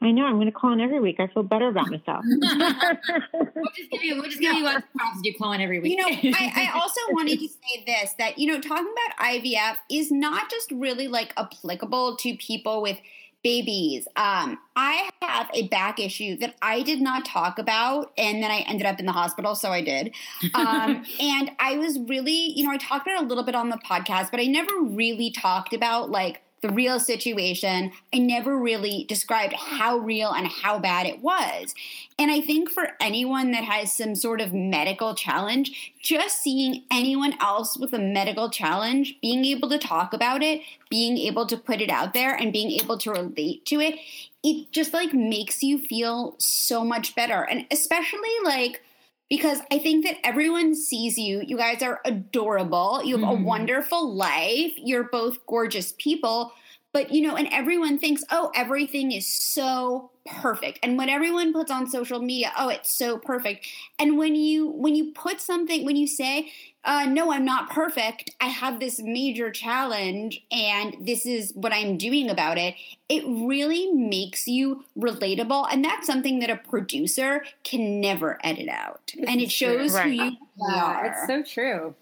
I know. I'm going to call in every week. I feel better about myself. we'll just give you. We'll just give you lots of props. You call in every week. You know, I, I also wanted to say this that you know, talking about IVF is not just really like applicable to people with babies. Um, I have a back issue that I did not talk about, and then I ended up in the hospital, so I did. Um, and I was really, you know, I talked about it a little bit on the podcast, but I never really talked about like the real situation. I never really described how real and how bad it was. And I think for anyone that has some sort of medical challenge, just seeing anyone else with a medical challenge, being able to talk about it, being able to put it out there, and being able to relate to it, it just like makes you feel so much better. And especially like, because I think that everyone sees you. You guys are adorable. You have mm. a wonderful life. You're both gorgeous people. But, you know, and everyone thinks, oh, everything is so perfect. And when everyone puts on social media, oh, it's so perfect. And when you when you put something, when you say, uh, no, I'm not perfect. I have this major challenge and this is what I'm doing about it. It really makes you relatable. And that's something that a producer can never edit out. This and it shows right. who you yeah, are. It's so true.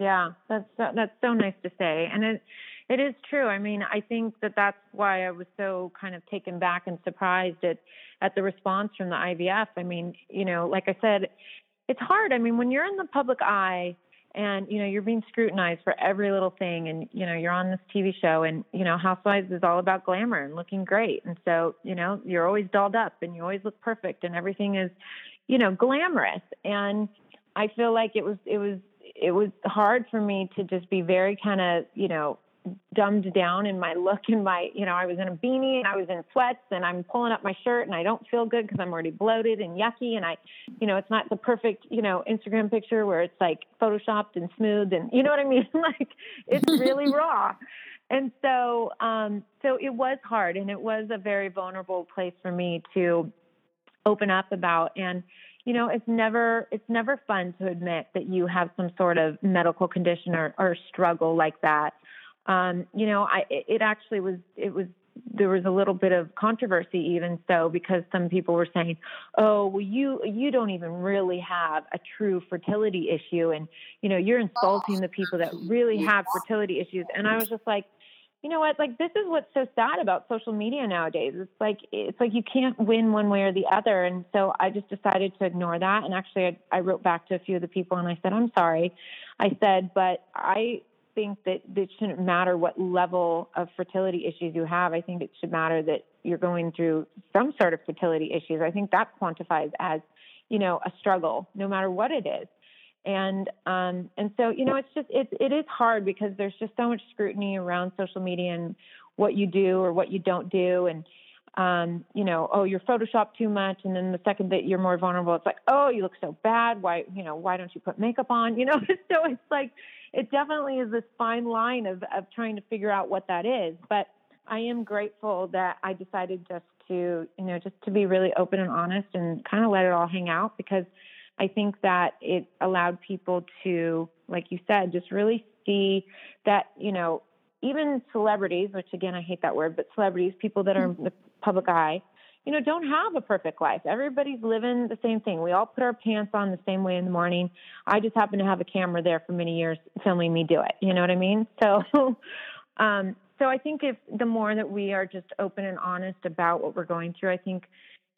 Yeah, that's so, that's so nice to say. And it it is true. I mean, I think that that's why I was so kind of taken back and surprised at at the response from the IVF. I mean, you know, like I said, it's hard. I mean, when you're in the public eye and you know you're being scrutinized for every little thing and you know you're on this TV show and you know Housewives is all about glamour and looking great and so you know you're always dolled up and you always look perfect and everything is you know glamorous and I feel like it was it was it was hard for me to just be very kind of you know dumbed down in my look and my you know i was in a beanie and i was in sweats and i'm pulling up my shirt and i don't feel good because i'm already bloated and yucky and i you know it's not the perfect you know instagram picture where it's like photoshopped and smooth and you know what i mean? Like it's really raw. And so um so it was hard and it was a very vulnerable place for me to open up about. And you know it's never it's never fun to admit that you have some sort of medical condition or, or struggle like that um, you know, I it actually was it was there was a little bit of controversy even so because some people were saying, "Oh, well you you don't even really have a true fertility issue and you know, you're insulting the people that really have fertility issues." And I was just like, you know what? Like this is what's so sad about social media nowadays. It's like it's like you can't win one way or the other. And so I just decided to ignore that. And actually, I, I wrote back to a few of the people and I said, "I'm sorry." I said, "But I think that it shouldn't matter what level of fertility issues you have. I think it should matter that you're going through some sort of fertility issues. I think that quantifies as, you know, a struggle, no matter what it is. And um, and so you know, it's just it it is hard because there's just so much scrutiny around social media and what you do or what you don't do, and um, you know, oh, you're photoshopped too much, and then the second that you're more vulnerable, it's like, oh, you look so bad. Why, you know, why don't you put makeup on? You know, so it's like it definitely is this fine line of, of trying to figure out what that is. But I am grateful that I decided just to, you know, just to be really open and honest and kind of let it all hang out because I think that it allowed people to, like you said, just really see that, you know, even celebrities, which again, I hate that word, but celebrities, people that are in mm-hmm. the public eye, you know, don't have a perfect life. Everybody's living the same thing. We all put our pants on the same way in the morning. I just happen to have a camera there for many years filming me do it. You know what I mean? So, um, so I think if the more that we are just open and honest about what we're going through, I think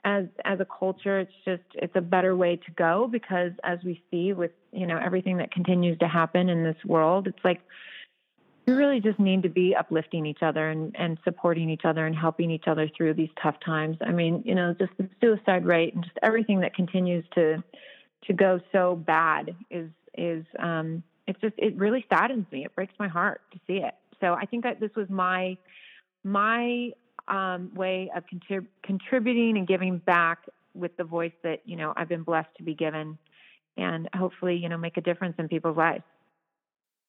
as as a culture, it's just it's a better way to go because as we see with you know everything that continues to happen in this world, it's like we really just need to be uplifting each other and, and supporting each other and helping each other through these tough times. I mean, you know, just the suicide rate and just everything that continues to to go so bad is is um it's just it really saddens me. It breaks my heart to see it. So I think that this was my my um, way of contrib- contributing and giving back with the voice that you know I've been blessed to be given, and hopefully you know make a difference in people's lives.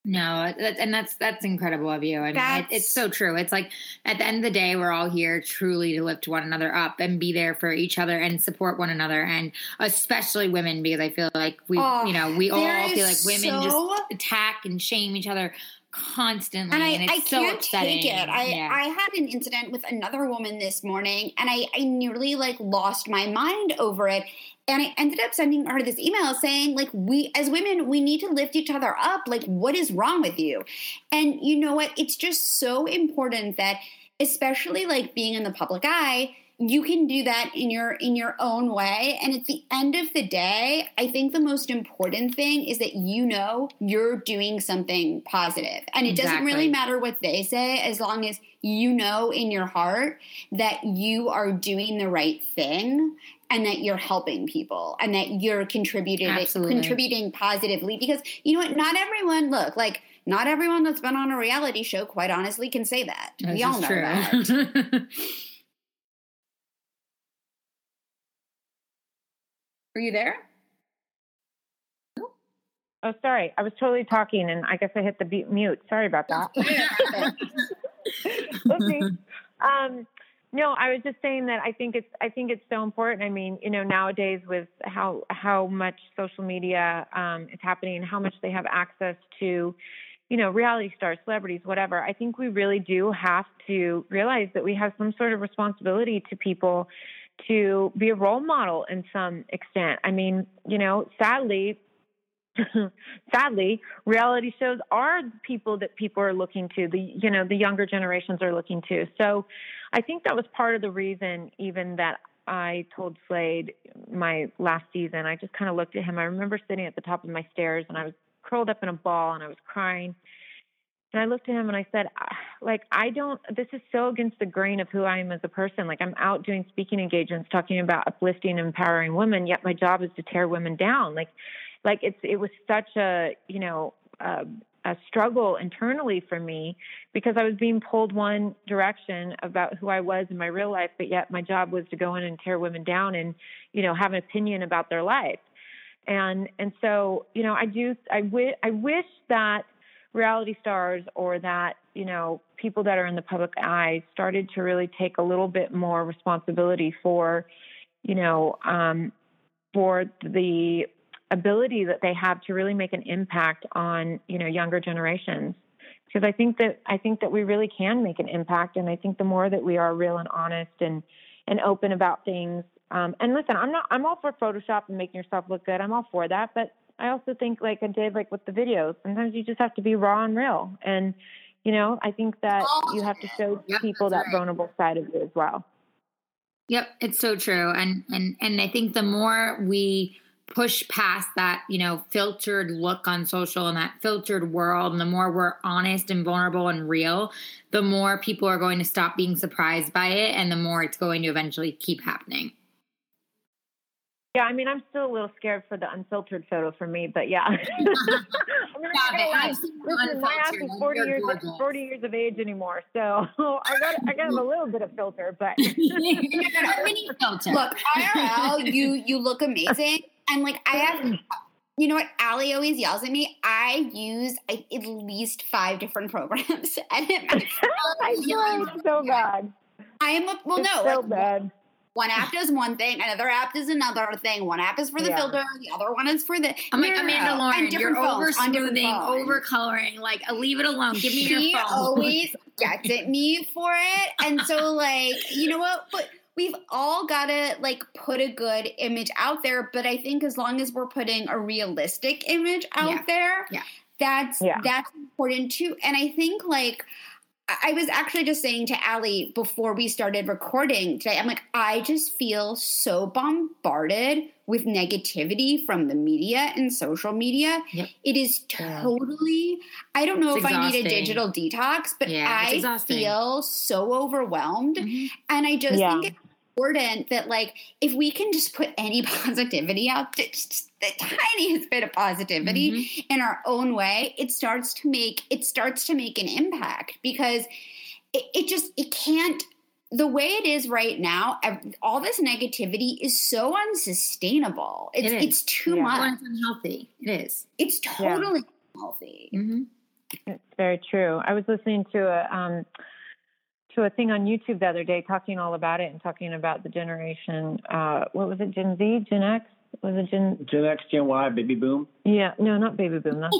No, and that's that's incredible of you. I mean, it's so true. It's like at the end of the day, we're all here truly to lift one another up and be there for each other and support one another, and especially women because I feel like we, oh, you know, we all feel like women so... just attack and shame each other constantly and I, and I can't so take it. I, yeah. I had an incident with another woman this morning and I, I nearly like lost my mind over it. And I ended up sending her this email saying, like, we as women, we need to lift each other up. Like, what is wrong with you? And you know what? It's just so important that, especially like being in the public eye, you can do that in your in your own way. And at the end of the day i think the most important thing is that you know you're doing something positive. And it doesn't really matter what they say as long as you know in your heart that you are doing the right thing and that you're helping people and that you're contributing Absolutely. contributing positively. Because you know what not everyone look like not everyone that's been on a reality show quite honestly can say that. We all know true. that are you there Oh, sorry. I was totally talking, and I guess I hit the mute. Sorry about that. okay. um, no, I was just saying that I think it's I think it's so important. I mean, you know, nowadays with how how much social media um, is happening, how much they have access to, you know, reality stars, celebrities, whatever. I think we really do have to realize that we have some sort of responsibility to people to be a role model in some extent. I mean, you know, sadly, sadly, reality shows are people that people are looking to. The you know the younger generations are looking to. So, I think that was part of the reason, even that I told Slade my last season. I just kind of looked at him. I remember sitting at the top of my stairs and I was curled up in a ball and I was crying. And I looked at him and I said, "Ah, like, I don't, this is so against the grain of who I am as a person. Like, I'm out doing speaking engagements talking about uplifting empowering women, yet my job is to tear women down. Like, like it's, it was such a, you know, a, struggle internally for me because I was being pulled one direction about who I was in my real life, but yet my job was to go in and tear women down and, you know, have an opinion about their life. And, and so, you know, I do, I, wi- I wish that, reality stars or that you know people that are in the public eye started to really take a little bit more responsibility for you know um, for the ability that they have to really make an impact on you know younger generations. Because I think that I think that we really can make an impact and I think the more that we are real and honest and and open about things um, and listen I'm not I'm all for Photoshop and making yourself look good. I'm all for that but I also think like I did like with the videos, sometimes you just have to be raw and real. And, you know, I think that oh, you have to show Yep, people that right. vulnerable side of you as well. Yep, it's so true. And and and I think the more we push past that, you know, filtered look on social and that filtered world, and the more we're honest and vulnerable and real, the more people are going to stop being surprised by it and the more it's going to eventually keep happening. Yeah, I mean, I'm still a little scared for the unfiltered photo for me, but yeah. I mean, I'm not gonna lie. I've seen the Listen, my ass is 40 years, 40 years of age anymore, so I got I got a little bit of filter, but Mini filter. Look, IRL, you you look amazing, and like I have, you know what? Allie always yells at me. I use I, at least five different programs to edit my. I know it's so bad. I am a, well, it's no, so like, bad. One app does one thing, another app does another thing. One app is for the Yeah. filter, the other one is for the. I'm like Amanda. Lauren, you're over smoothing, over coloring. Like, leave it alone. Give me she your phone. always gets at me for it. And so, like, you know what? But we've all got to, like, put a good image out there. But I think as long as we're putting a realistic image out Yeah. there, Yeah. that's Yeah. that's important too. And I think, like, I I was actually just saying to Allie before we started recording today, I'm like, I just feel so bombarded with negativity from the media and social media. Yep. It is Yeah. totally, I don't know It's if I need a digital detox, but Yeah, I feel so overwhelmed. Mhm. And I just Yeah. think it's important that, like, if we can just put any positivity out, just the tiniest bit of positivity Mhm. in our own way, it starts to make it starts to make an impact because it, it just it can't the way it is right now all this negativity is so unsustainable it's It is. it's too Yeah. Well, much it's unhealthy. It is. it's Yeah. totally unhealthy Mm-hmm. It's very true. I was listening to a um, to a thing on YouTube the other day, talking all about it and talking about the generation. Uh, what was it? Gen Z, Gen X? Was it Gen? Gen X, Gen Y, baby boom. Yeah, no, not baby boom. That's,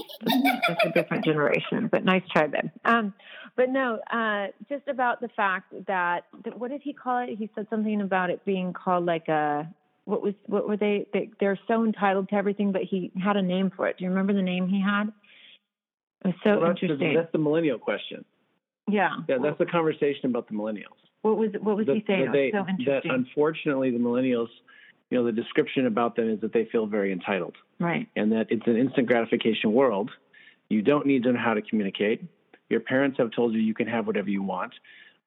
that's a different generation. But nice try, babe. Um, but no, uh, just about the fact that, that what did he call it? He said something about it being called like a what was what were they? they they're so entitled to everything, but he had a name for it. Do you remember the name he had? It was so Well, that's, the, interesting. that's the millennial question. yeah. Yeah, that's the conversation about the millennials. What was what was that- he saying? that they- so that unfortunately the millennials, you know, the description about them is that they feel very entitled, right. and that it's an instant gratification world. You don't need to know how to communicate. Your parents have told you you can have whatever you want.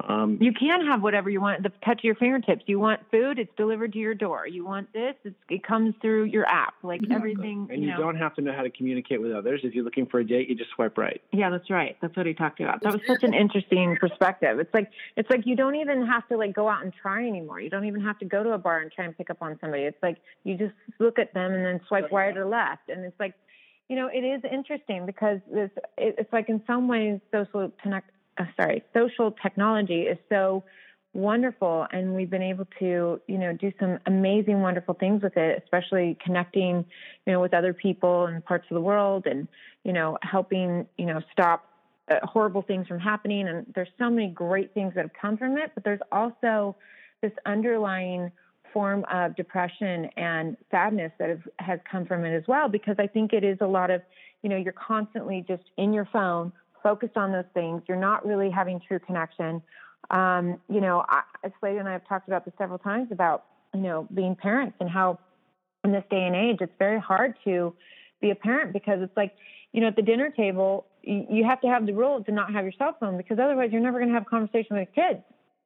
Um, You can have whatever you want at the touch of your fingertips. You want food, it's delivered to your door. You want this, it's, it comes through your app. Like everything, and you you know. don't have to know how to communicate with others. If you're looking for a date, you just swipe right. Yeah, that's right. That's what he talked about. That was such an interesting perspective. It's like it's like you don't even have to like go out and try anymore. You don't even have to go to a bar and try and pick up on somebody. It's like you just look at them and then swipe right or left. And it's like, you know, it is interesting because this, it's like in some ways social connect. Uh, sorry, social technology is so wonderful and we've been able to you know do some amazing wonderful things with it especially connecting you know with other people in parts of the world and you know helping you know stop uh, horrible things from happening. And there's so many great things that have come from it but there's also this underlying form of depression and sadness that have, has come from it as well because i think it is a lot of you know you're constantly just in your phone focused on those things. You're not really having true connection. Um, you know I, slade and i have talked about this several times about you know being parents and how in this day and age it's very hard to be a parent because it's like you know at the dinner table you, you have to have the rule to not have your cell phone because otherwise you're never going to have a conversation with your kids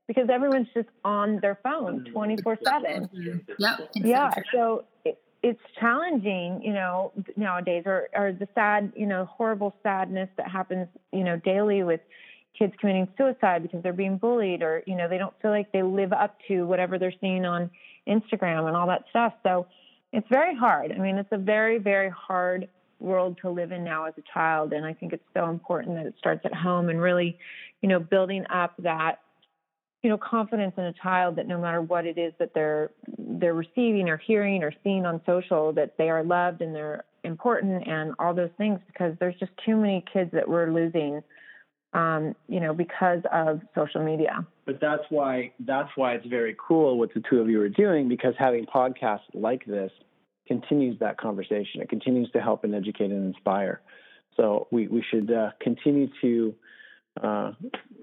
because everyone's just on their phone 24 7 Yeah. yeah so so it, it's challenging you know nowadays or or the sad you know horrible sadness that happens you know daily with kids committing suicide because they're being bullied or you know they don't feel like they live up to whatever they're seeing on instagram and all that stuff. So it's very hard. I mean it's a very very hard world to live in now as a child. And i think it's so important that it starts at home and really you know building up that you know confidence in a child that no matter what it is that they're they're receiving or hearing or seeing on social that they are loved and they're important and all those things because there's just too many kids that we're losing um, you know because of social media But that's why that's why it's very cool what the two of you are doing because having podcasts like this continues that conversation. It continues to help and educate and inspire. So we we should uh, continue to uh,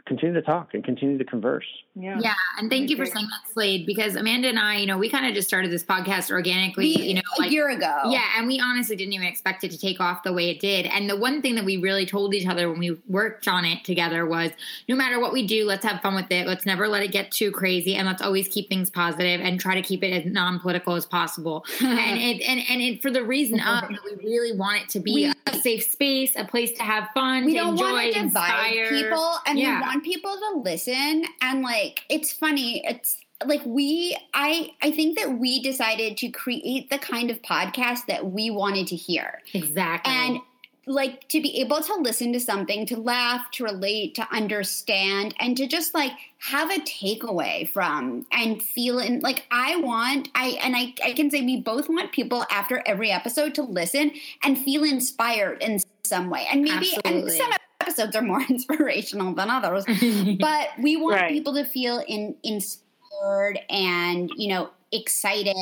continue to talk and continue to converse. yeah Yeah, and thank you for saying that, Slade, because Amanda and I, you know, we kind of just started this podcast organically, We- you know, a year ago. Yeah, and we honestly didn't even expect it to take off the way it did. And the one thing that we really told each other when we worked on it together was no matter what we do, let's have fun with it. Let's never let it get too crazy and let's always keep things positive and try to keep it as non-political as possible. and it and, and it for the reason of that we really want it to be We- a safe space, a place to have fun, we to don't enjoy, want to inspire. people and Yeah. we want people to listen and like it's funny it's like we i i think that we decided to create the kind of podcast that we wanted to hear Exactly. and like to be able to listen to something to laugh to relate to understand and to just like have a takeaway from and feel and like i want i and i i can say we both want people after every episode to listen and feel inspired in some way and maybe and Absolutely. some episodes are more inspirational than others but we want Right. people to feel in inspired and you know excited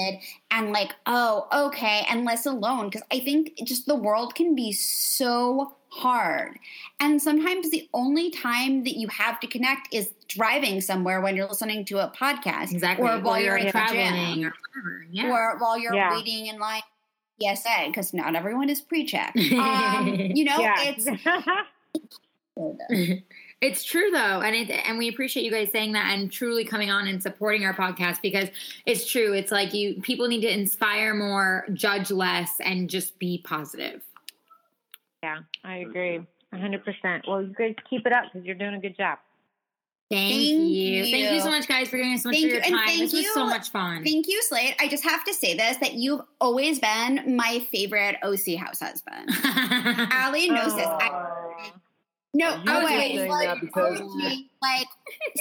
and like oh okay and less alone because i think just the world can be so hard and sometimes the only time that you have to connect is driving somewhere when you're listening to a podcast exactly. or while you're you're in the traveling gym or whatever. Yeah. or while you're Yeah. waiting in line PSA because not everyone is pre-checked um, you know yeah it's It's true though, and it and we appreciate you guys saying that and truly coming on and supporting our podcast because it's true. It's like you people need to inspire more, judge less, and just be positive. yeah i agree 100% well you guys keep it up because you're doing a good job Thank, Thank you. Thank you you. so much, guys, for giving us so much Thank of your you, and time. thank This was you. so much fun. Thank you, Slade. I just have to say this that you've always been my favorite OC house husband. Allie knows this. I, no, You oh, were always. Like, because- OG, like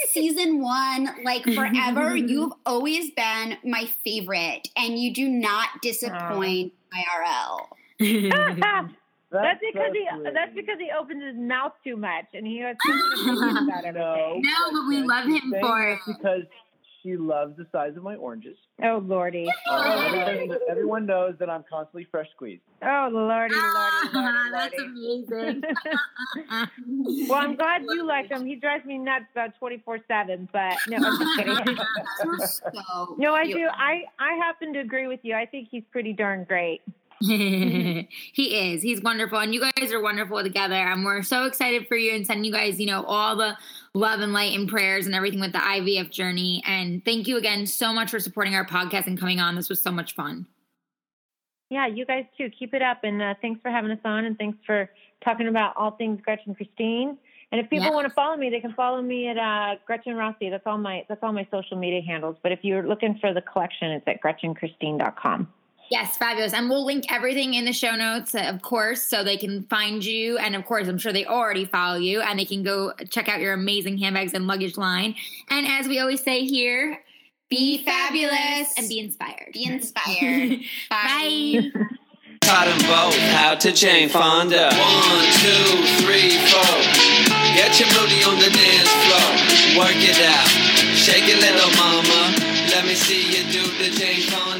season one, like forever, you've always been my favorite, and you do not disappoint IRL. That's because he that's because he opens his mouth too much and he has such an opinion about everything. No, but we love him She's for it. because she loves the size of my oranges. Oh lordy. Uh, everyone, everyone knows that I'm constantly fresh squeezed. Oh lordy, lordy, lordy, Ah, That's lordy. amazing. well, I'm glad you like him. He drives me nuts about 24 seven. But no, I'm just kidding. So no, I do. I I happen to agree with you. I think he's pretty darn great. he is. He's wonderful. And you guys are wonderful together. And we're so excited for you and sending you guys, you know, all the love and light and prayers and everything with the IVF journey. And thank you again so much for supporting our podcast and coming on. This was so much fun. Yeah, you guys too. Keep it up, and uh, thanks for having us on, and thanks for talking about all things Gretchen Christine. And if people Yes. want to follow me, they can follow me at uh, Gretchen Rossi. That's all my that's all my social media handles. But if you're looking for the collection, it's at GretchenChristine.com. Yes, fabulous. And we'll link everything in the show notes, of course, so they can find you. And of course, I'm sure they already follow you and they can go check out your amazing handbags and luggage line. And as we always say here, be, Be fabulous. fabulous. and be inspired. Be inspired. Bye. Taught them both how to Jane Fonda. One, two, three, four. Get your booty on the dance floor. Work it out. Shake it, little mama. Let me see you do the Jane Fonda. Five, six, seven.